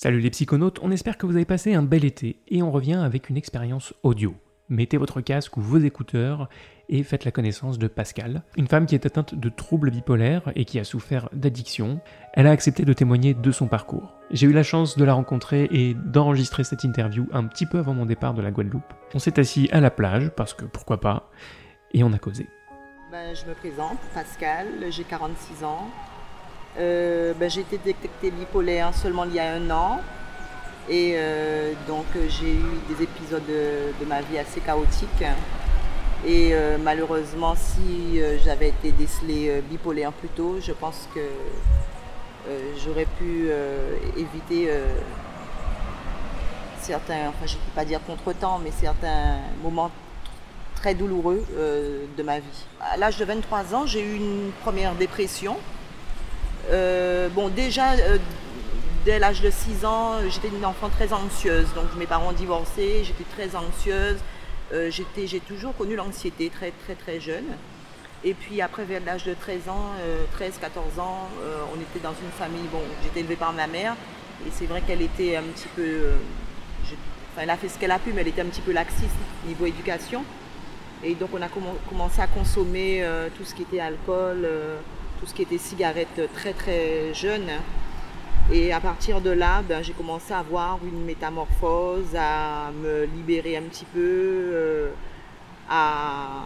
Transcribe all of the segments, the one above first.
Salut les psychonautes, on espère que vous avez passé un bel été et on revient avec une expérience audio. Mettez votre casque ou vos écouteurs et faites la connaissance de Pascal, une femme qui est atteinte de troubles bipolaires et qui a souffert d'addiction. Elle a accepté de témoigner de son parcours. J'ai eu la chance de la rencontrer et d'enregistrer cette interview un petit peu avant mon départ de la Guadeloupe. On s'est assis à la plage, parce que pourquoi pas, et on a causé. Ben, je me présente, Pascal, j'ai 46 ans, euh, ben, j'ai été détectée bipolaire seulement il y a un an. Et euh, donc j'ai eu des épisodes de, ma vie assez chaotiques. Et euh, malheureusement, si j'avais été décelée bipolaire plus tôt, je pense que j'aurais pu éviter certains, enfin je ne peux pas dire contre-temps, mais certains moments très douloureux de ma vie. À l'âge de 23 ans, j'ai eu une première dépression euh, bon, déjà, euh, dès l'âge de 6 ans, j'étais une enfant très anxieuse. Donc mes parents ont divorcé, j'étais très anxieuse. Euh, j'ai toujours connu l'anxiété très très très jeune. Et puis après, vers l'âge de 13 ans, 13-14 ans, on était dans une famille, bon, j'étais élevée par ma mère, et c'est vrai qu'elle était un petit peu, enfin elle a fait ce qu'elle a pu, mais elle était un petit peu laxiste niveau éducation. Et donc on a commencé à consommer tout ce qui était alcool, tout ce qui était cigarette très très jeune. Et à partir de là, ben, j'ai commencé à avoir une métamorphose, à me libérer un petit peu. Euh, à,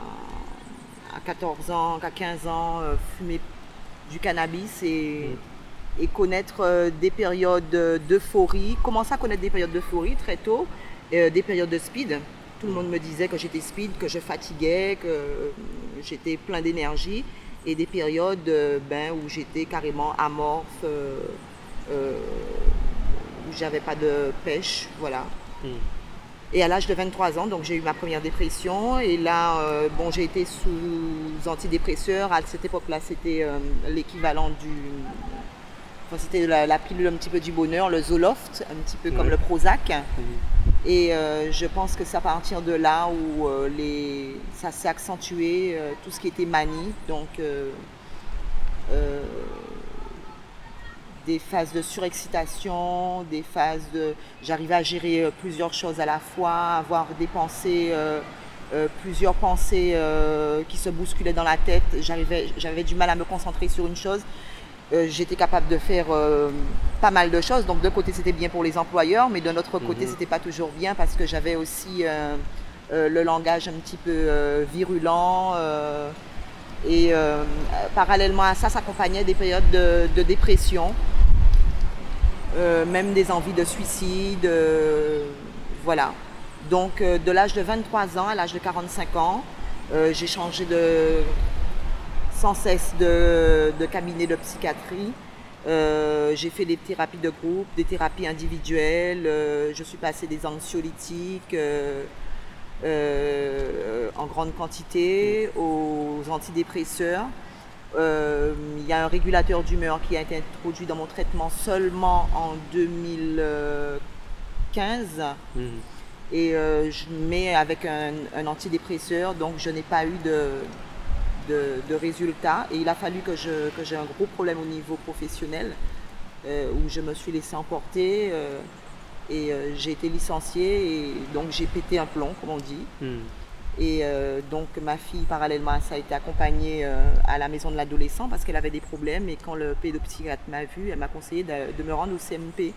14 ans, à 15 ans, euh, fumer du cannabis et, connaître euh, des périodes d'euphorie, commencer à connaître des périodes d'euphorie très tôt, des périodes de speed. Tout le monde me disait que j'étais speed, que je fatiguais, que j'étais plein d'énergie et des périodes euh, ben, où j'étais carrément amorphe, euh, euh, où j'avais pas de pêche, voilà. Hmm. Et à l'âge de 23 ans, donc j'ai eu ma première dépression. Et là, bon, j'ai été sous antidépresseurs. À cette époque-là, c'était l'équivalent du. Enfin, c'était la, pilule un petit peu du bonheur, le Zoloft, un petit peu comme le Prozac. Et euh, je pense que c'est à partir de là où euh, les, ça s'est accentué, euh, tout ce qui était manie. Donc, des phases de surexcitation, des phases de. J'arrivais à gérer plusieurs choses à la fois, avoir des pensées, plusieurs pensées qui se bousculaient dans la tête. J'avais du mal à me concentrer sur une chose. Euh, j'étais capable de faire euh, pas mal de choses. Donc d'un côté c'était bien pour les employeurs, mais d'un autre côté mhm. c'était pas toujours bien parce que j'avais aussi euh, le langage un petit peu virulent. et parallèlement à ça, s'accompagnait des périodes de, dépression, même des envies de suicide. voilà. Donc de l'âge de 23 ans à l'âge de 45 ans, j'ai changé de sans cesse de, cabinet de psychiatrie. Euh, j'ai fait des thérapies de groupe, des thérapies individuelles. Euh, je suis passée des anxiolytiques euh, en grande quantité aux antidépresseurs. Il y a un régulateur d'humeur qui a été introduit dans mon traitement seulement en 2015. Mmh. Et je mets avec un, un antidépresseur, donc je n'ai pas eu de, de, résultats. Et il a fallu que, je, que j'ai un gros problème au niveau professionnel, euh, où je me suis laissé emporter. Euh, et euh, j'ai été licenciée, et donc j'ai pété un plomb, comme on dit. Hmm. Et donc ma fille, parallèlement à ça, a été accompagnée à la maison de l'adolescent parce qu'elle avait des problèmes. Et quand le pédopsychiatre m'a vue, elle m'a conseillé de, me rendre au CMP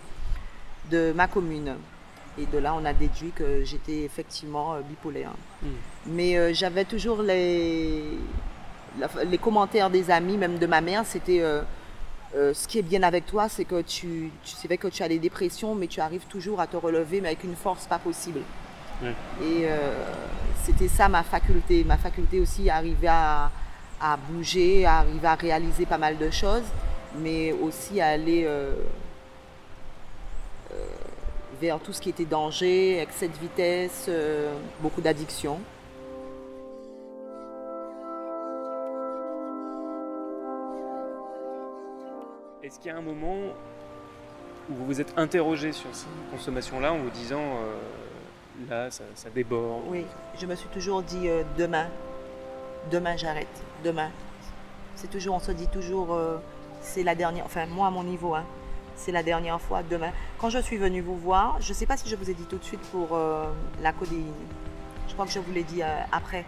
de ma commune. Et de là, on a déduit que j'étais effectivement bipolaire. Hmm. Mais j'avais toujours les, les commentaires des amis, même de ma mère, c'était euh, euh, ce qui est bien avec toi, c'est que tu, tu sais que tu as des dépressions, mais tu arrives toujours à te relever, mais avec une force pas possible. Et euh, c'était ça ma faculté. Ma faculté aussi, arriver à, à, bouger, à arriver à réaliser pas mal de choses, mais aussi à aller vers tout ce qui était danger, excès de vitesse, beaucoup d'addiction. Est-ce qu'il y a un moment où vous vous êtes interrogé sur cette consommation-là en vous disant euh, là, ça, déborde? Oui, je me suis toujours dit euh, demain, demain j'arrête, demain. C'est toujours, on se dit toujours, euh, c'est la dernière, enfin moi à mon niveau, hein, c'est la dernière fois. Demain, quand je suis venue vous voir, je ne sais pas si je vous ai dit tout de suite pour la codéine. Je crois que je vous l'ai dit après.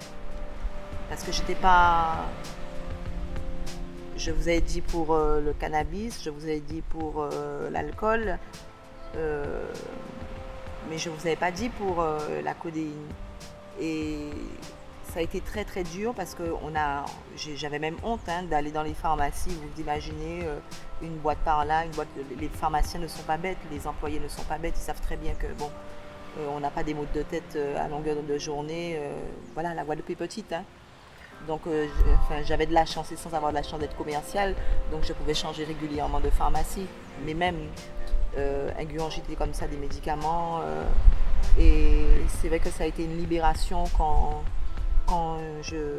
Parce que j'étais pas. Je vous ai dit pour euh, le cannabis, je vous ai dit pour l'alcool, mais je ne vous avais pas dit pour la codéine. Et ça a été très très dur parce que a, j'avais même honte hein, d'aller dans les pharmacies. Vous imaginez euh, une boîte par là, une boîte. Les pharmaciens ne sont pas bêtes, les employés ne sont pas bêtes. Ils savent très bien que bon, euh, on n'a pas des maux de tête euh, à longueur de journée. voilà, la Guadeloupe est petite. Hein. Donc j'avais de la chance et sans avoir de la chance d'être commercial, donc je pouvais changer régulièrement de pharmacie. Mais même ingurgiter comme ça des médicaments. et c'est vrai que ça a été une libération quand quand je,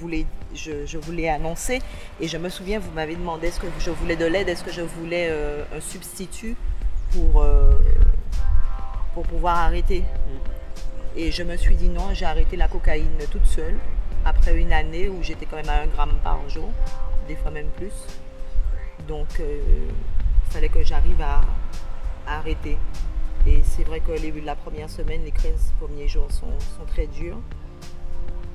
voulais, je, voulais annoncer. Et je me souviens, vous m'avez demandé est-ce que je voulais de l'aide, est-ce que je voulais euh, un substitut pour, euh, pour pouvoir arrêter? Mm. Et je me suis dit non, j'ai arrêté la cocaïne toute seule, après une année où j'étais quand même à un gramme par jour, des fois même plus. Donc, euh, il fallait que j'arrive à arrêter. Et c'est vrai que les, la première semaine, les 15 premiers jours sont, très durs.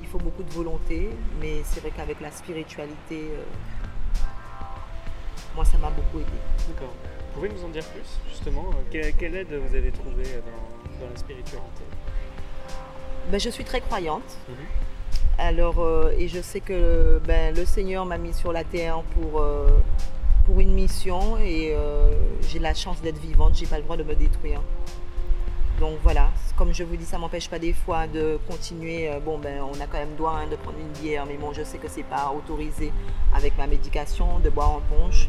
Il faut beaucoup de volonté, mais c'est vrai qu'avec la spiritualité, euh, moi, ça m'a beaucoup aidé. D'accord. Vous pouvez nous en dire plus, justement? Euh, quelle, aide vous avez trouvée dans, la spiritualité? Ben, Je suis très croyante. Mhm. Alors, euh, et je sais que ben, le Seigneur m'a mis sur la terre pour pour une mission et euh, j'ai la chance d'être vivante, j'ai pas le droit de me détruire. Donc voilà, comme je vous dis, ça m'empêche pas des fois de continuer. Euh, bon, ben, on a quand même droit hein, de prendre une bière, mais bon, je sais que c'est pas autorisé avec ma médication de boire en ponche.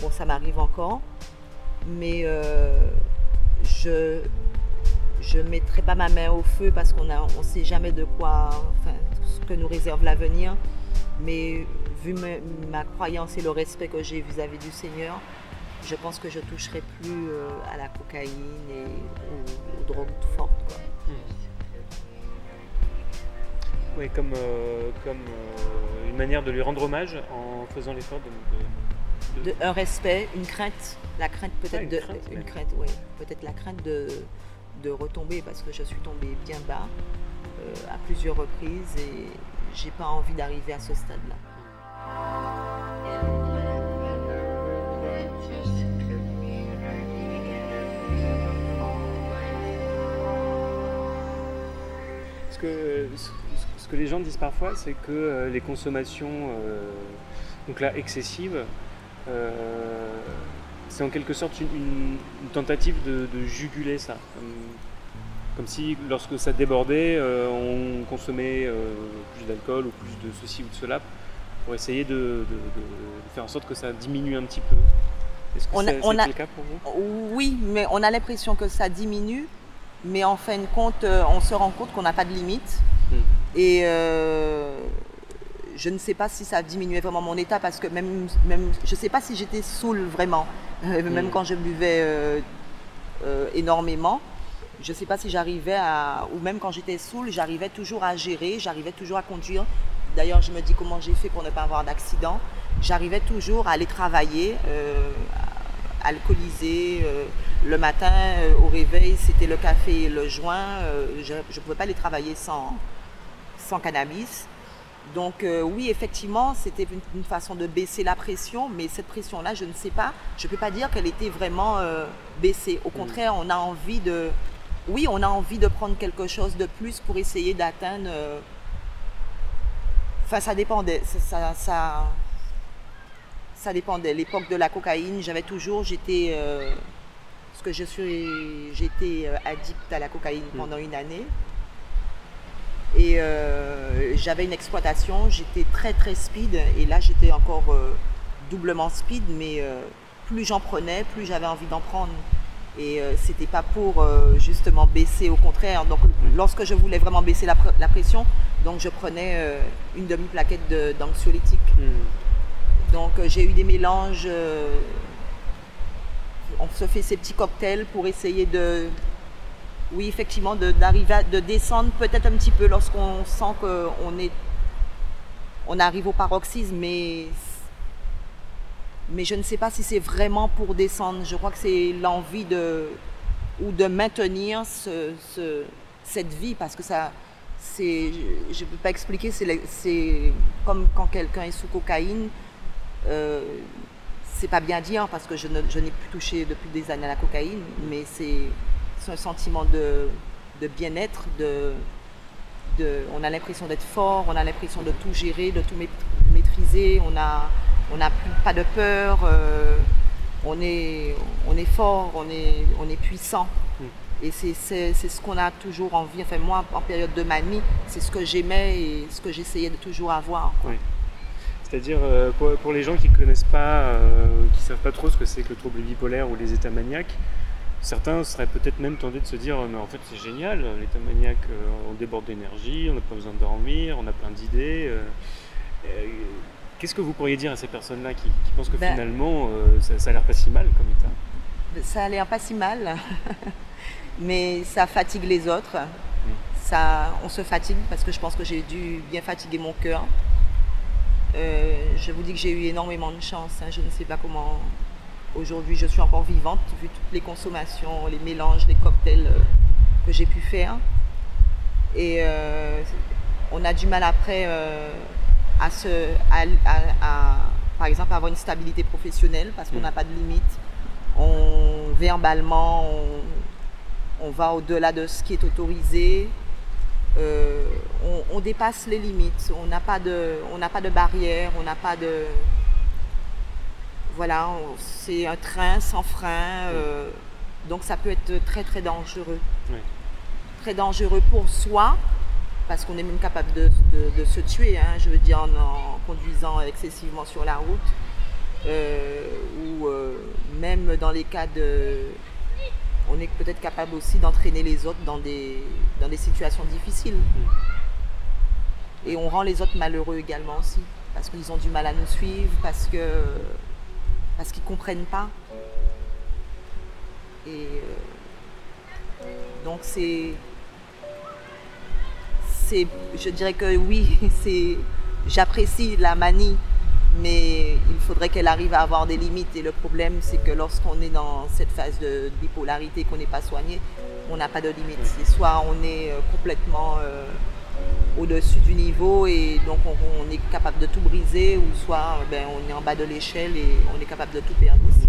Bon, ça m'arrive encore, mais euh, je je mettrai pas ma main au feu parce qu'on on sait jamais de quoi, enfin, ce que nous réserve l'avenir. Mais vu ma, croyance et le respect que j'ai vis-à-vis du Seigneur, je pense que je toucherai plus euh, à la cocaïne et aux, drogues fortes. Oui, comme, euh, comme euh, une manière de lui rendre hommage en faisant l'effort de, Un respect, une crainte, la crainte peut-être de... une crainte, oui, peut-être la crainte de, de retomber parce que je suis tombée bien bas à plusieurs reprises et j'ai pas envie d'arriver à ce stade-là. Ce que, ce que les gens disent parfois, c'est que euh, les consommations euh, donc là, excessives, euh, c'est en quelque sorte une, tentative de, juguler ça. Comme, si lorsque ça débordait, on consommait plus d'alcool ou plus de ceci ou de cela pour essayer de, faire en sorte que ça diminue un petit peu. Est-ce que c'est le cas pour vous? Oui, mais on a l'impression que ça diminue, mais en fin de compte, euh, on se rend compte qu'on n'a pas de limite. Hmm. Et euh, je ne sais pas si ça a diminué vraiment mon état parce que même, même je ne sais pas si j'étais saoule vraiment, euh, même hmm. quand je buvais énormément. Je ne sais pas si j'arrivais à, ou même quand j'étais saoule, j'arrivais toujours à gérer, j'arrivais toujours à conduire D'ailleurs, je me dis comment j'ai fait pour ne pas avoir d'accident. J'arrivais toujours à aller travailler, euh, alcoolisé. Euh, le matin, euh, au réveil, c'était le café et le joint. je ne pouvais pas aller travailler sans, sans cannabis. Donc oui, effectivement, c'était une, façon de baisser la pression, mais cette pression-là, je ne sais pas, je ne peux pas dire qu'elle était vraiment baissée. Au contraire, on a envie de, oui, on a envie de prendre quelque chose de plus pour essayer d'atteindre Enfin, ça dépendait. Ça, ça, ça, dépendait. L'époque de la cocaïne, j'avais toujours, j'étais, euh, parce que je suis, j'étais euh, addict à la cocaïne mm. pendant une année. Et euh, j'avais une exploitation, j'étais très très speed, et là j'étais encore doublement speed, mais plus j'en prenais, plus j'avais envie d'en prendre. Et c'était pas pour justement baisser, au contraire. Donc lorsque je voulais vraiment baisser la, la pression, donc je prenais euh, une demi-plaquette d'anxiolytique. Hmm. Donc euh, j'ai eu des mélanges. Euh, on se fait ces petits cocktails pour essayer de, oui effectivement, d'arriver de descendre peut-être un petit peu lorsqu'on sent qu'on est, on arrive au paroxysme, mais mais je ne sais pas si c'est vraiment pour descendre. Je crois que c'est l'envie de ou de maintenir ce, cette vie parce que ça, c'est, je ne peux pas expliquer. C'est comme quand quelqu'un est sous cocaïne. Euh, c'est pas bien dire parce que je, n'ai plus touché depuis des années à la cocaïne, mais c'est, un sentiment de, de bien-être, de, de, on a l'impression d'être fort, on a l'impression de tout gérer, de tout maîtriser, on a, on n'a pas de peur, euh, on, est, on est fort, on est, on est puissant. Hmm. Et c'est ce qu'on a toujours envie. Enfin, moi, en période de manie, c'est ce que j'aimais et ce que j'essayais de toujours avoir. C'est-à-dire, euh, pour, les gens qui ne connaissent pas, euh, qui ne savent pas trop ce que c'est que le trouble bipolaire ou les états maniaques, certains seraient peut-être même tentés de se dire mais en fait c'est génial, l'état maniaque, on déborde d'énergie, on n'a pas besoin de dormir, on a plein d'idées. Qu'est-ce que vous pourriez dire à ces personnes-là qui, pensent que ben, finalement euh, ça, a l'air pas si mal comme état? Ça a l'air pas si mal, mais ça fatigue les autres. Mm. Ça, on se fatigue parce que je pense que j'ai dû bien fatiguer mon cœur. Euh, je vous dis que j'ai eu énormément de chance. Hein. Je ne sais pas comment aujourd'hui je suis encore vivante vu toutes les consommations, les mélanges, les cocktails euh, que j'ai pu faire. Et on a du mal après à, se, à, par exemple, avoir une stabilité professionnelle parce qu'on mm. n'a pas de limite. On, verbalement, on, va au-delà de ce qui est autorisé. Euh, on, dépasse les limites. On n'a pas de, on n'a pas de barrière. On n'a pas de, voilà, c'est un train sans frein. Euh, donc ça peut être très très dangereux. Très dangereux pour soi, parce qu'on est même capable de, se tuer, hein, je veux dire, en, conduisant excessivement sur la route, euh, ou euh, même dans les cas de... On est peut-être capable aussi d'entraîner les autres dans des, dans des situations difficiles. Et on rend les autres malheureux également aussi, parce qu'ils ont du mal à nous suivre, parce que parce qu'ils ne comprennent pas. Et euh, donc c'est je dirais que oui, c'est, j'apprécie la manie, mais il faudrait qu'elle arrive à avoir des limites. Et le problème, c'est que lorsqu'on est dans cette phase de bipolarité, qu'on n'est pas soigné, on n'a pas de limites. C'est soit on est euh, complètement euh, au-dessus du niveau et donc on, est capable de tout briser, ou soit ben, on est en bas de l'échelle et on est capable de tout perdre aussi.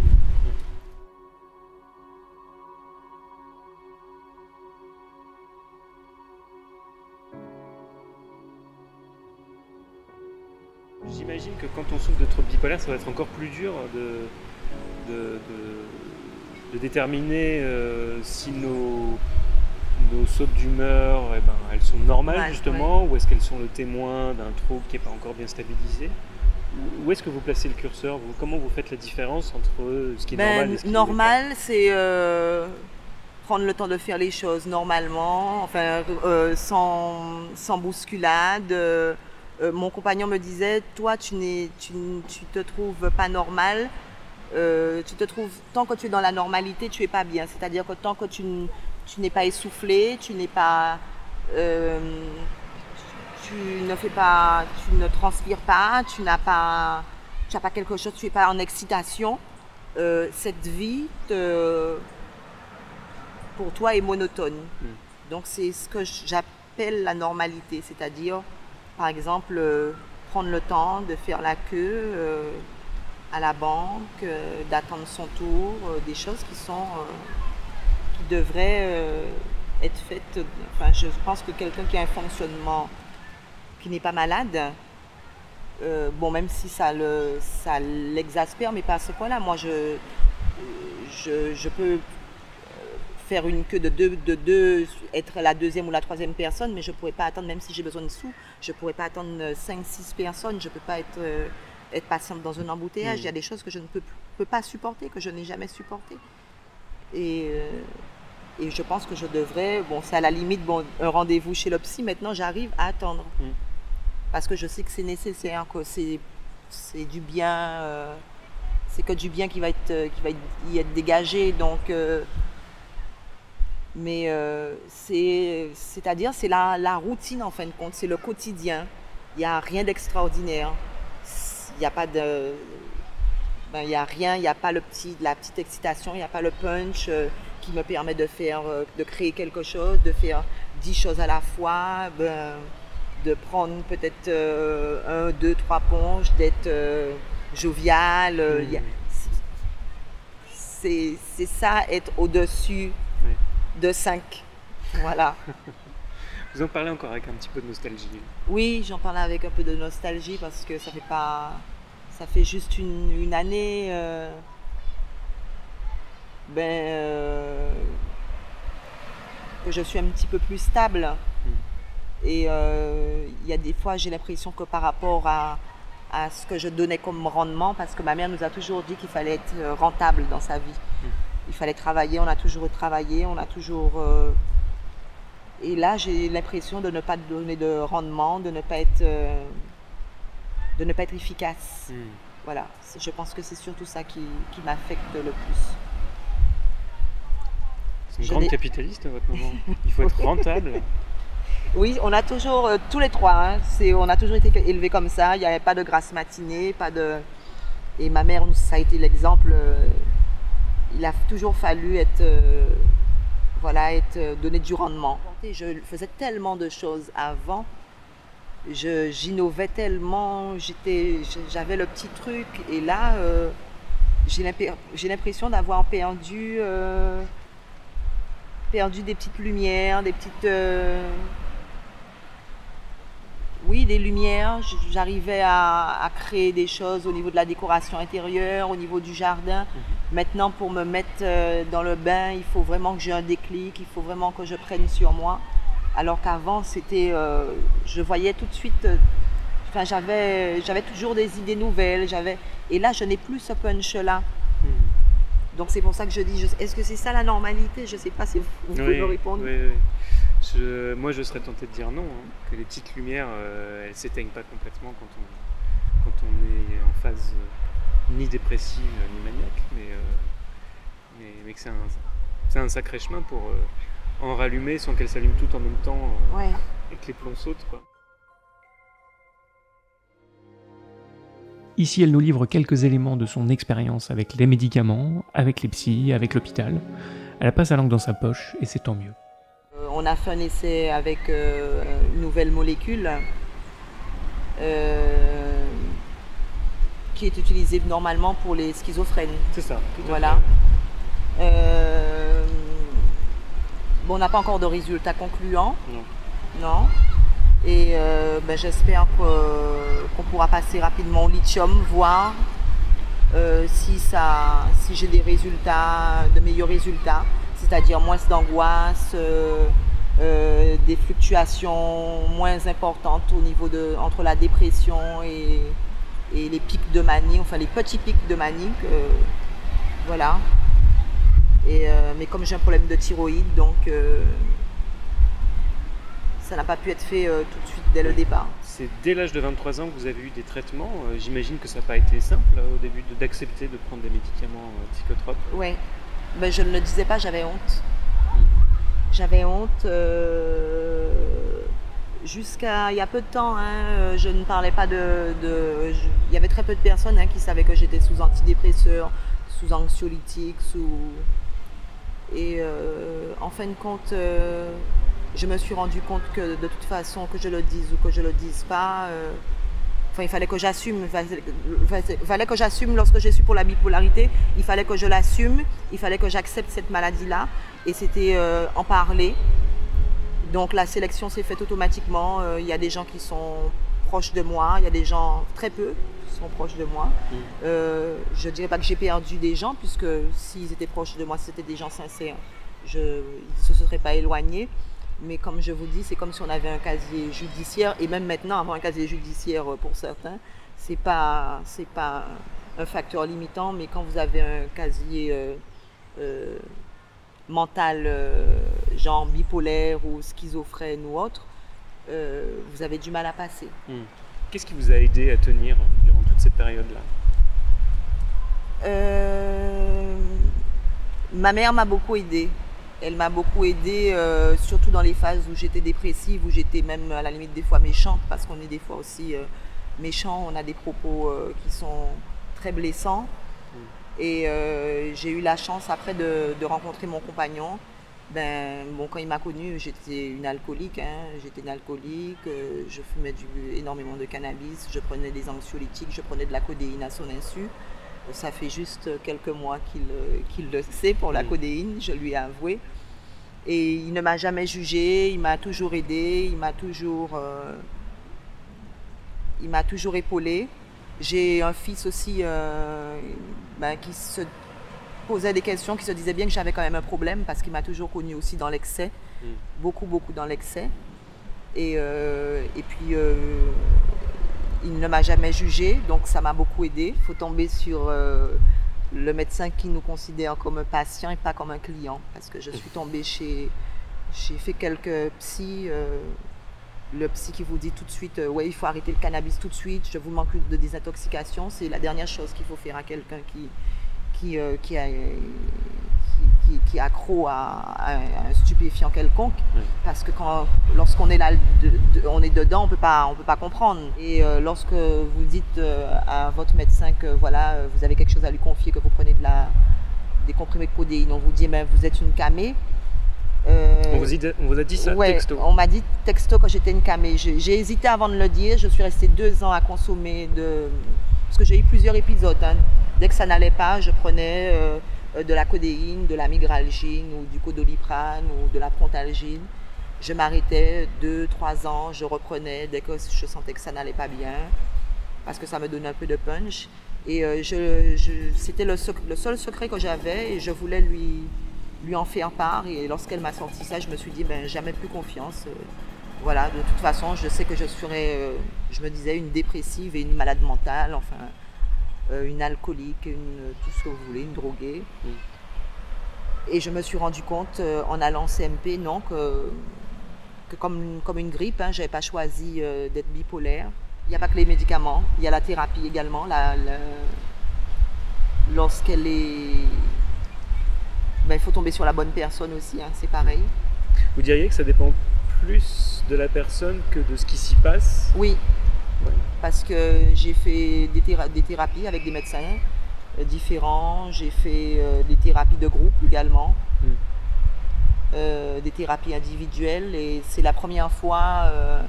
J'imagine que quand on souffre de troubles bipolaires, ça va être encore plus dur de, de, déterminer euh, si nos, nos sautes d'humeur, eh ben, elles sont normales justement, ou est-ce qu'elles sont le témoin d'un trouble qui n'est pas encore bien stabilisé? Où est-ce que vous placez le curseur? Comment vous faites la différence entre ce qui est ben, normal et ce qui Normal, c'est euh, prendre le temps de faire les choses normalement, enfin, euh, sans, sans, bousculade. Euh, mon compagnon me disait, toi, tu, n'es, tu, tu te trouves pas normal. Tu te trouves, tant que tu es dans la normalité, tu es pas bien. C'est-à-dire que tant que tu, tu n'es pas essoufflé, tu n'es pas, euh, tu ne fais pas, tu ne transpires pas, tu n'as pas, tu n'as pas quelque chose, tu es pas en excitation. cette vie pour toi est monotone. Hmm. Donc c'est ce que j'appelle la normalité, c'est-à-dire par exemple, euh, prendre le temps de faire la queue euh, à la banque, euh, d'attendre son tour, des choses qui sont qui devraient être faites. Enfin, je pense que quelqu'un qui a un fonctionnement qui n'est pas malade, bon, même si ça le ça l'exaspère, mais pas à ce point-là. Moi, je, je, je peux faire une queue de deux, de deux, être la deuxième ou la troisième personne, mais je ne pourrais pas attendre, même si j'ai besoin de sous, je ne pourrais pas attendre cinq, six personnes, je ne peux pas être, euh, être patiente dans un embouteillage. Il y a des choses que je ne peux, peux pas supporter, que je n'ai jamais supporté. Et, euh, et je pense que je devrais, bon, c'est à la limite, bon, un rendez-vous chez le psy, maintenant j'arrive à attendre. Mm. Parce que je sais que c'est nécessaire, que c'est, c'est du bien, euh, c'est que du bien qui va être, qui va y être dégagé. Donc, mais euh, c'est-à-dire, c'est la, la, routine en fin de compte, c'est le quotidien. Il n'y a rien d'extraordinaire. Il n'y a pas de. ben, il n'y a rien, il n'y a pas le petit, la petite excitation, il n'y a pas le punch euh, qui me permet de faire, euh, de créer quelque chose, de faire dix choses à la fois, ben, de prendre peut-être un, deux, trois ponches, d'être jovial. Mmh. C'est ça, être au-dessus de cinq. Voilà. Vous en parlez encore avec un petit peu de nostalgie Oui, j'en parlais avec un peu de nostalgie parce que ça fait pas. Ça fait juste une, année. Euh, ben. Euh, que je suis un petit peu plus stable. Hmm. Et euh, il y a des fois, j'ai l'impression que par rapport à, à, ce que je donnais comme rendement, parce que ma mère nous a toujours dit qu'il fallait être rentable dans sa vie. Hmm. Il fallait travailler, on a toujours travaillé, on a toujours et là, j'ai l'impression de ne pas donner de rendement, de ne pas être, euh, de ne pas être efficace. Hmm. Voilà, je pense que c'est surtout ça qui, m'affecte le plus. C'est une grande capitaliste à votre moment. Il faut être rentable. oui, on a toujours, euh, tous les trois, hein, on a toujours été élevés comme ça. Il n'y avait pas de grasse matinée, pas de. Et ma mère, ça a été l'exemple. Euh, il a toujours fallu être voilà, être, euh, donner du rendement. Je faisais tellement de choses avant, j'innovais tellement, j'avais le petit truc, et là, euh, j'ai l'impression d'avoir perdu, euh, perdu des petites lumières, des petites oui, des lumières. J'arrivais à, créer des choses au niveau de la décoration intérieure, au niveau du jardin. Mhm. Maintenant, pour me mettre euh, dans le bain, il faut vraiment que j'ai un déclic, il faut vraiment que je prenne sur moi. Alors qu'avant, c'était, euh, je voyais tout de suite. Euh, enfin, j'avais, j'avais toujours des idées nouvelles. J'avais, et là, je n'ai plus ce punch-là. Donc c'est pour ça que je dis, est-ce que c'est ça la normalité? Je ne sais pas si vous, pouvez me répondre. Oui, moi, je serais tenté de dire non, hein, que les petites lumières, euh, elles s'éteignent pas complètement quand on, quand on est en phase euh, ni dépressive ni maniaque, mais, euh, mais, que c'est un, un, sacré chemin pour en rallumer sans qu'elles s'allument toutes en même temps et que les plombs sautent. Quoi. Ici, elle nous livre quelques éléments de son expérience avec les médicaments, avec les psys, avec l'hôpital. Elle a pas sa langue dans sa poche et c'est tant mieux on a fait un essai avec euh, une nouvelle molécule euh, qui est utilisée normalement pour les schizophrènes. C'est ça. Voilà. Euh, bon, on n'a pas encore de résultats concluants. Non. Non. Et ben, j'espère qu'on pourra passer rapidement au lithium, voir si, ça, si j'ai des résultats, de meilleurs résultats c'est-à-dire moins d'angoisse, euh, euh, des fluctuations moins importantes au niveau de entre la dépression et, les pics de manie, enfin les petits pics de manie, voilà. Et, euh, mais comme j'ai un problème de thyroïde, donc ça n'a pas pu être fait tout de suite dès le départ. C'est dès l'âge de 23 ans que vous avez eu des traitements. J'imagine que ça n'a pas été simple au début d'accepter de, prendre des médicaments psychotropes. Oui, ben, je ne le disais pas, j'avais honte. J'avais honte euh, jusqu'à il y a peu de temps. Hein, euh, je ne parlais pas de. il y avait très peu de personnes hein, qui savaient que j'étais sous antidépresseur, sous anxiolytique, sous. Et euh, en fin de compte, je me suis rendu compte que de toute façon, que je le dise ou que je le dise pas, Enfin, il fallait que j'assume. Il fallait que j'assume lorsque je suis pour la bipolarité. Il fallait que je l'assume. Il fallait que j'accepte cette maladie-là. Et c'était euh, en parler. Donc la sélection s'est faite automatiquement. Euh, il y a des gens qui sont proches de moi. Il y a des gens très peu qui sont proches de moi. Mm. Euh, je ne dirais pas que j'ai perdu des gens, puisque s'ils étaient proches de moi, c'était des gens sincères. Je, ils ne se seraient pas éloignés. Mais comme je vous dis, c'est comme si on avait un casier judiciaire, et même maintenant, avoir un casier judiciaire euh, pour certains, c'est pas, c'est pas un facteur limitant, mais quand vous avez un casier euh, euh, mental, genre bipolaire ou schizophrène ou autre, vous avez du mal à passer. Hmm. Qu'est-ce qui vous a aidé à tenir durant toute cette période-là? Ma mère m'a beaucoup aidé. Elle m'a beaucoup aidée, euh, surtout dans les phases où j'étais dépressive, où j'étais même à la limite des fois méchante, parce qu'on est des fois aussi euh, méchant, on a des propos euh, qui sont très blessants. Et euh, j'ai eu la chance après de, de rencontrer mon compagnon. Ben, bon, quand il m'a connue, j'étais une alcoolique. hein. J'étais une alcoolique, je fumais du, énormément de cannabis, je prenais des anxiolytiques, je prenais de la codéine à son insu. Ça fait juste quelques mois qu'il euh, le sait pour la Mm. codéine, je lui ai avoué. Et il ne m'a jamais jugé, il m'a toujours aidé, il m'a toujours, euh, il m'a toujours épaulé. J'ai un fils aussi euh, ben, qui se posait des questions, qui se disait bien que j'avais quand même un problème parce qu'il m'a toujours connu aussi dans l'excès, Mm. beaucoup, beaucoup dans l'excès. Et, euh, et puis, il ne m'a jamais jugé, donc ça m'a beaucoup aidé. Il faut tomber sur euh, le médecin qui nous considère comme un patient et pas comme un client. Parce que je suis tombée chez. J'ai fait quelques psys. euh, le psy qui vous dit tout de suite, euh, ouais, il faut arrêter le cannabis tout de suite, je vous manque de désintoxication, c'est la dernière chose qu'il faut faire à quelqu'un qui, a- qui, qui- qui est accro à, à un stupéfiant quelconque. Oui. Parce que quand, lorsqu'on est là, de- de- on est dedans, on peut pas, on peut pas comprendre. Et euh, lorsque vous dites euh, à votre médecin que voilà, euh, vous avez quelque chose à lui confier, que vous prenez de la, des comprimés de codéine, on vous dit, ben, vous êtes une camée. euh, On, vous, dit- on vous a dit ça Ouais, texto. On m'a dit texto quand j'étais une camée. J'ai hésité avant de le dire. Je suis restée deux ans à consommer de. Parce que j'ai eu plusieurs épisodes. hein. Dès que ça n'allait pas, je prenais euh, de la codéine, de la migralgine ou du codoliprane ou de la prontalgine. Je m'arrêtais deux, trois ans, je reprenais dès que je sentais que ça n'allait pas bien, parce que ça me donnait un peu de punch. Et euh, c'était le, seul secret que j'avais et je voulais lui, lui en faire part. Et lorsqu'elle m'a sorti ça, je me suis dit, ben, jamais plus confiance. Euh, voilà, de toute façon, je sais que je serais, euh, je me disais, une dépressive et une malade mentale, enfin, euh, une alcoolique, une, tout ce que vous voulez, une droguée. Mm. Et je me suis rendu compte euh, en allant CMP, non, que, que comme, comme une grippe, hein, je n'avais pas choisi euh, d'être bipolaire. Il n'y a pas que les médicaments, il y a la thérapie également. La, la- Lorsqu'elle est. Ben, il faut tomber sur la bonne personne aussi, hein, c'est pareil. Vous diriez que ça dépend plus de la personne que de ce qui s'y passe? Oui. Parce que j'ai fait des, théra- des thérapies avec des médecins euh, différents, j'ai fait euh, des thérapies de groupe également, Mm. euh, des thérapies individuelles, et c'est la première fois, euh,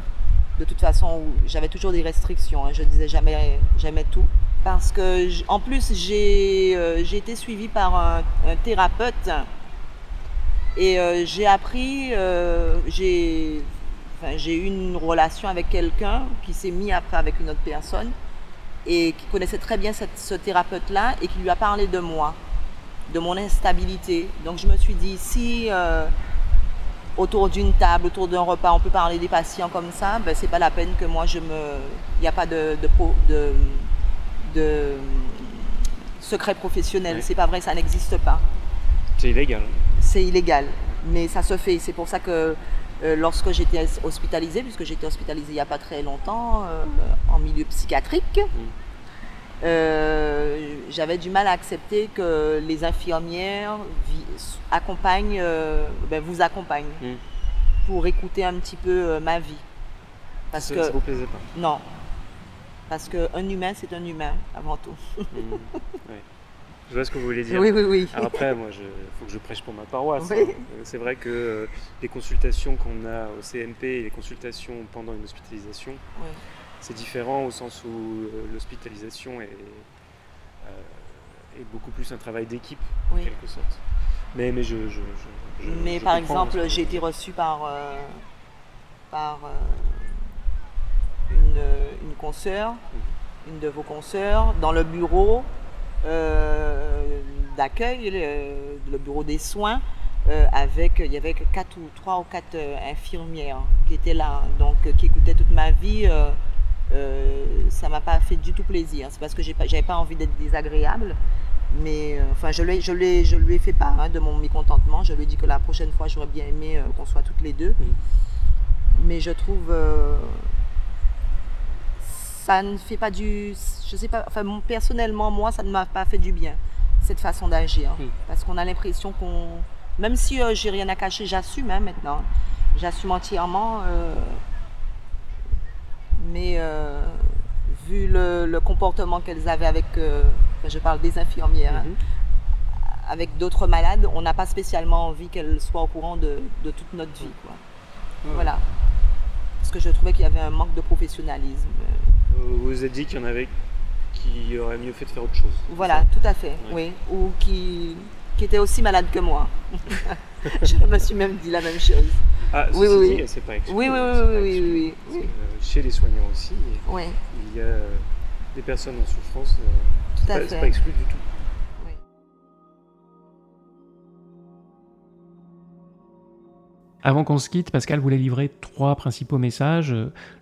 de toute façon, où j'avais toujours des restrictions, hein, je disais jamais, jamais tout. Parce que, en plus, j'ai été suivie par un, un thérapeute. Et j'ai appris, j'ai enfin, j'ai eu une relation avec quelqu'un qui s'est mis après avec une autre personne et qui connaissait très bien cette- ce thérapeute-là et qui lui a parlé de moi, de mon instabilité. Donc je me suis dit, si euh, autour d'une table, autour d'un repas, on peut parler des patients comme ça, ben, c'est pas la peine que moi je me... Il n'y a pas de, de, pro- de, de secret professionnel, Ouais. c'est pas vrai, ça n'existe pas C'est illégal. c'est illégal, mais ça se fait. C'est pour ça que euh, lorsque j'étais hospitalisée, puisque j'étais hospitalisée il n'y a pas très longtemps, euh, en milieu psychiatrique, euh, j'avais du mal à accepter que les infirmières accompagnent, ben, vous accompagnent Mm. pour écouter un petit peu ma vie. Parce Ça, que ça vous plaisait pas? Non, parce qu'un humain c'est un humain avant tout. Mm. Ouais. Je vois ce que vous voulez dire. Oui, oui, oui. Alors après, moi, il faut que je prêche pour ma paroisse. Oui. hein. Euh, C'est vrai que euh, les consultations qu'on a au CMP et les consultations pendant une hospitalisation, Oui. c'est différent au sens où euh, l'hospitalisation est, euh, est beaucoup plus un travail d'équipe, en quelque sorte. Mais, mais je, je, je- je- Mais je par exemple, que- j'ai été reçue par, euh, par euh, une, une consoeur, Mhm. une de vos consoeurs, dans le bureau d'accueil, le, le bureau des soins, euh, avec, il y avait quatre ou trois ou quatre euh, infirmières qui étaient là, donc euh, qui écoutaient toute ma vie. euh, euh, ça m'a pas fait du tout plaisir. C'est parce que j'avais pas envie d'être désagréable. Mais euh, enfin, je, lui, je, lui, je lui ai fait part hein, de mon mécontentement. Je lui ai dit que la prochaine fois, j'aurais bien aimé euh, qu'on soit toutes les deux. Mais je trouve. Ça ne fait pas du. Je sais pas. Enfin, personnellement, moi, ça ne m'a pas fait du bien, cette façon d'agir. Mhm. Parce qu'on a l'impression qu'on. Même si euh, j'ai rien à cacher, j'assume hein, maintenant. J'assume entièrement. euh, mais euh, vu le, le comportement qu'elles avaient avec euh, je parle des infirmières, hein, Mhm. avec d'autres malades, on n'a pas spécialement envie qu'elles soient au courant de, de toute notre vie. quoi. Voilà. Parce que je trouvais qu'il y avait un manque de professionnalisme. Vous vous êtes dit qu'il y en avait qui auraient mieux fait de faire autre chose. Voilà, tout à fait, Ouais. oui. Ou qui, qui étaient aussi malades que moi. je me suis même dit la même chose. Ah, Oui, oui, dit, oui. c'est pas exclu. Oui, oui, oui, oui, pas oui, exclu. oui, euh, Chez les soignants aussi, Oui, il y a euh, des personnes en souffrance. euh, tout à pas, c'est fait. pas exclu du tout. Avant qu'on se quitte, Pascal voulait livrer trois principaux messages.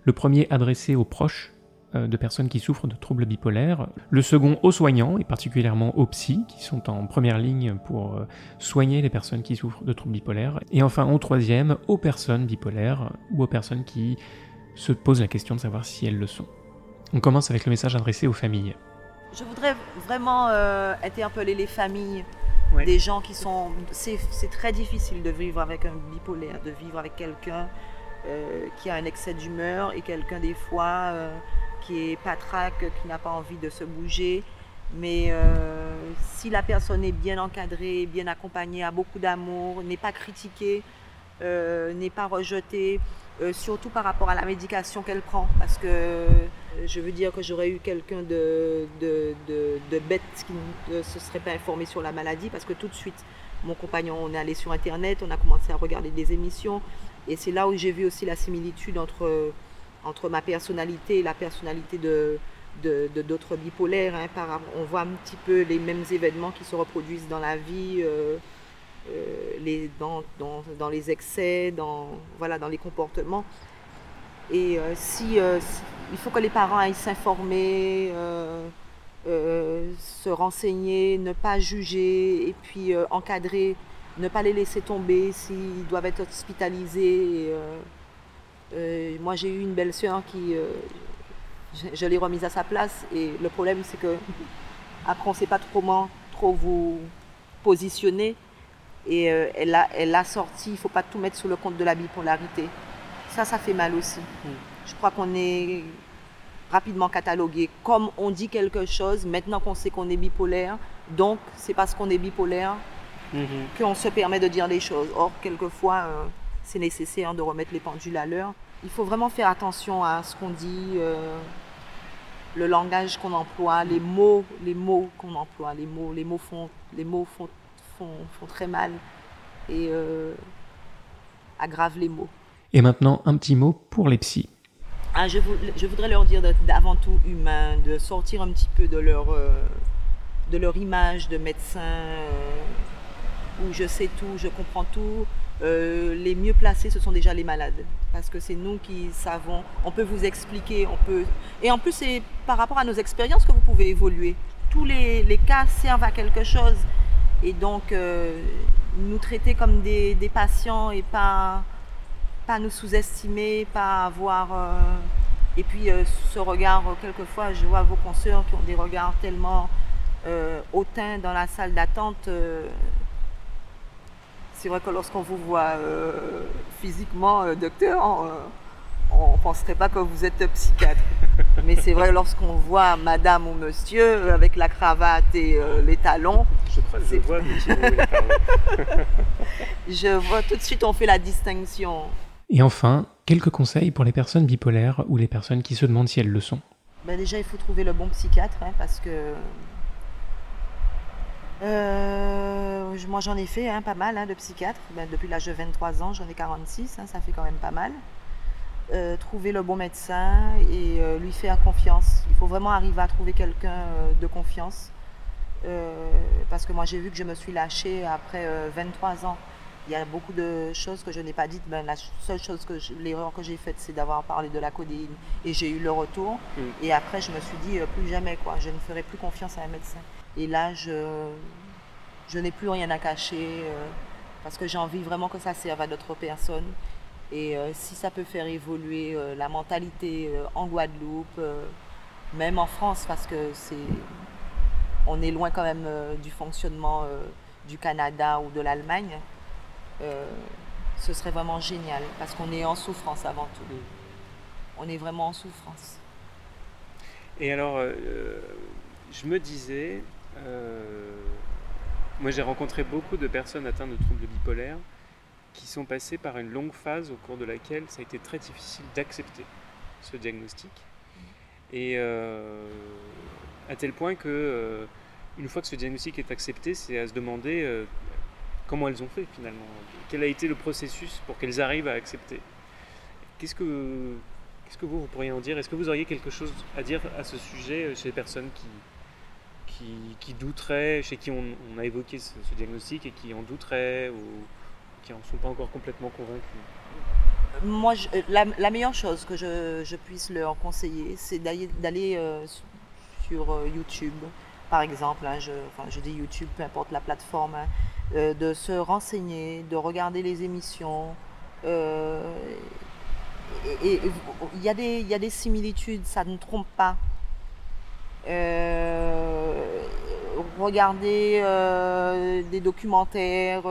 Le premier adressé aux proches euh, de personnes qui souffrent de troubles bipolaires. Le second aux soignants, et particulièrement aux psys, qui sont en première ligne pour euh, soigner les personnes qui souffrent de troubles bipolaires. Et enfin, au troisième, aux personnes bipolaires ou aux personnes qui se posent la question de savoir si elles le sont. On commence avec le message adressé aux familles. Je voudrais vraiment euh, interpeller les familles Ouais. des gens qui sont... C'est c'est très difficile de vivre avec un bipolaire, de vivre avec quelqu'un euh, qui a un excès d'humeur et quelqu'un des fois euh, qui est patraque, qui n'a pas envie de se bouger. Mais euh, si la personne est bien encadrée, bien accompagnée, a beaucoup d'amour, n'est pas critiquée, euh, n'est pas rejetée, euh, surtout par rapport à la médication qu'elle prend. Parce que je veux dire que j'aurais eu quelqu'un de, de, de, de bête qui ne se serait pas informé sur la maladie, parce que tout de suite, mon compagnon, on est allé sur Internet, on a commencé à regarder des émissions, et c'est là où j'ai vu aussi la similitude entre, entre ma personnalité et la personnalité de d'autres bipolaires. hein. On voit un petit peu les mêmes événements qui se reproduisent dans la vie. euh, euh, dans, dans, les excès, dans, voilà, dans les comportements. Et euh, si, il faut que les parents aillent s'informer, se renseigner, ne pas juger et puis encadrer, ne pas les laisser tomber s'ils doivent être hospitalisés. Euh, moi, j'ai eu une belle-sœur qui, euh, je, je l'ai remise à sa place et le problème, c'est que après, on ne sait pas trop comment trop vous positionner. Et euh, elle, a, elle a sorti, il ne faut pas tout mettre sur le compte de la bipolarité. Ça, ça fait mal aussi. Je crois qu'on est rapidement catalogué. Comme on dit quelque chose, maintenant qu'on sait qu'on est bipolaire, donc c'est parce qu'on est bipolaire Mhm. qu'on se permet de dire des choses. Or, quelquefois, c'est nécessaire de remettre les pendules à l'heure. Il faut vraiment faire attention à ce qu'on dit, euh, le langage qu'on emploie, les mots, les mots qu'on emploie. Les mots, les mots font, les mots font, font, font très mal et euh, aggravent les mots. Et maintenant, un petit mot pour les psys. Ah, je, vou- je voudrais leur dire d'avant tout humain, de sortir un petit peu de leur, euh, de leur image de médecin où je sais tout, je comprends tout. Euh, les mieux placés, ce sont déjà les malades. Parce que c'est nous qui savons, on peut vous expliquer, on peut... Et en plus, c'est par rapport à nos expériences que vous pouvez évoluer. Tous les, cas servent à quelque chose. Et donc, euh, nous traiter comme des, patients et pas pas nous sous-estimer, pas avoir. euh, et puis ce regard, quelquefois, je vois vos consoeurs qui ont des regards tellement hautains dans la salle d'attente. Euh, c'est vrai que lorsqu'on vous voit euh, physiquement, euh, docteur, on ne penserait pas que vous êtes psychiatre. Mais c'est vrai, lorsqu'on voit madame ou monsieur euh, avec la cravate et euh, les talons, Je crois que je C'est- vois je vois tout de suite, on fait la distinction. Et enfin, quelques conseils pour les personnes bipolaires ou les personnes qui se demandent si elles le sont. Ben déjà, il faut trouver le bon psychiatre hein, parce que euh, moi j'en ai fait hein, pas mal hein, de psychiatre. Ben, depuis l'âge de 23 ans, j'en ai 46, hein, ça fait quand même pas mal. Euh, trouver le bon médecin et euh, lui faire confiance. Il faut vraiment arriver à trouver quelqu'un de confiance. Parce que moi j'ai vu que je me suis lâchée après euh, 23 ans. Il y a beaucoup de choses que je n'ai pas dites. Ben, la seule chose que l'erreur que j'ai faite, c'est d'avoir parlé de la codéine et j'ai eu le retour. Mm. Et après, je me suis dit, plus jamais, quoi. Je ne ferai plus confiance à un médecin. Et là, je, je n'ai plus rien à cacher euh, parce que j'ai envie vraiment que ça serve à d'autres personnes. Et euh, si ça peut faire évoluer euh, la mentalité en Guadeloupe, même en France, parce que c'est, on est loin quand même du fonctionnement du Canada ou de l'Allemagne, ce serait vraiment génial parce qu'on est en souffrance avant tout. On est vraiment en souffrance. Et alors, je me disais, moi j'ai rencontré beaucoup de personnes atteintes de troubles bipolaires qui sont passées par une longue phase au cours de laquelle ça a été très difficile d'accepter ce diagnostic. Et euh, à tel point que, euh, une fois que ce diagnostic est accepté, c'est à se demander euh, comment elles ont fait finalement. Quel a été le processus pour qu'elles arrivent à accepter? Qu'est-ce que, qu'est-ce que vous pourriez en dire? Est-ce que vous auriez quelque chose à dire à ce sujet chez les personnes qui, qui, douteraient, chez qui on, a évoqué ce, diagnostic et qui en douteraient ou qui n'en sont pas encore complètement convaincus moi, je, la, meilleure chose que je, puisse leur conseiller, c'est d'aller euh, sur euh, YouTube, par exemple. Hein, je, dis YouTube, peu importe la plateforme, hein, euh, de se renseigner, de regarder les émissions. Euh, il y, a des similitudes, ça ne trompe pas. Regardez des documentaires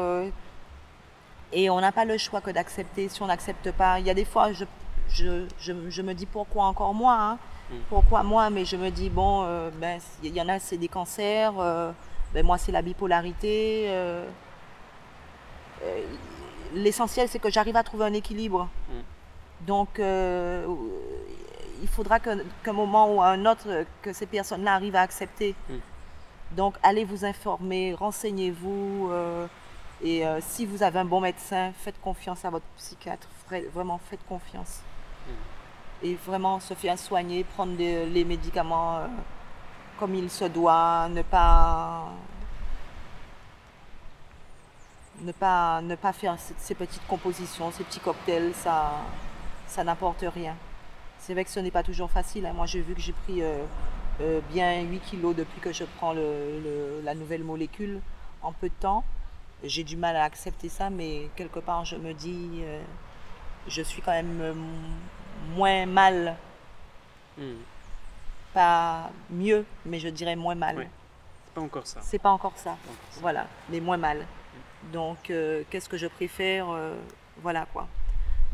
et on n'a pas le choix que d'accepter si on n'accepte pas. Il y a des fois, je, je, je, je me dis pourquoi encore moi hein? mm. Pourquoi moi Mais je me dis, bon, euh, ben, il y en a, c'est des cancers. Euh, ben, moi, c'est la bipolarité. Euh, euh L'essentiel, c'est que j'arrive à trouver un équilibre. Mm. Donc, euh, il faudra qu'à qu un moment ou à un autre, que ces personnes-là arrivent à accepter. Mm. Donc, allez vous informer, renseignez-vous. Et euh, si vous avez un bon médecin, faites confiance à votre psychiatre. Vraiment, faites confiance. Mmh. Et vraiment se faire soigner, prendre des, les médicaments euh, comme il se doit, ne pas, ne pas, ne pas faire ces petites compositions, ces petits cocktails, ça, ça n'apporte rien. C'est vrai que ce n'est pas toujours facile. Hein. Moi, j'ai vu que j'ai pris euh, euh, bien 8 kilos depuis que je prends le, le, la nouvelle molécule en peu de temps j'ai du mal à accepter ça, mais quelque part, je me dis, euh, je suis quand même moins mal. Mm. Pas mieux, mais je dirais moins mal. C'est pas encore ça. C'est pas encore ça. Pas encore ça. Voilà, mais moins mal. Mm. Donc, qu'est-ce que je préfère Voilà quoi.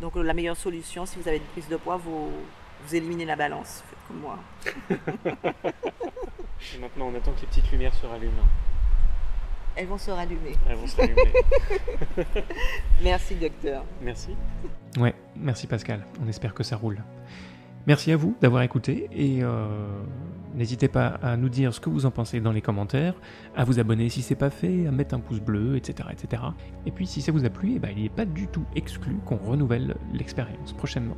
Donc, la meilleure solution, si vous avez une prise de poids, vous, vous éliminez la balance. Faites comme moi. Et maintenant, on attend que les petites lumières se rallument. Elles vont se rallumer. Elles vont se rallumer. merci docteur. Merci. Ouais, merci Pascal. On espère que ça roule. Merci à vous d'avoir écouté et euh, n'hésitez pas à nous dire ce que vous en pensez dans les commentaires, à vous abonner si c'est pas fait, à mettre un pouce bleu, etc. etc. Et puis si ça vous a plu, eh ben, il n'est pas du tout exclu qu'on renouvelle l'expérience prochainement.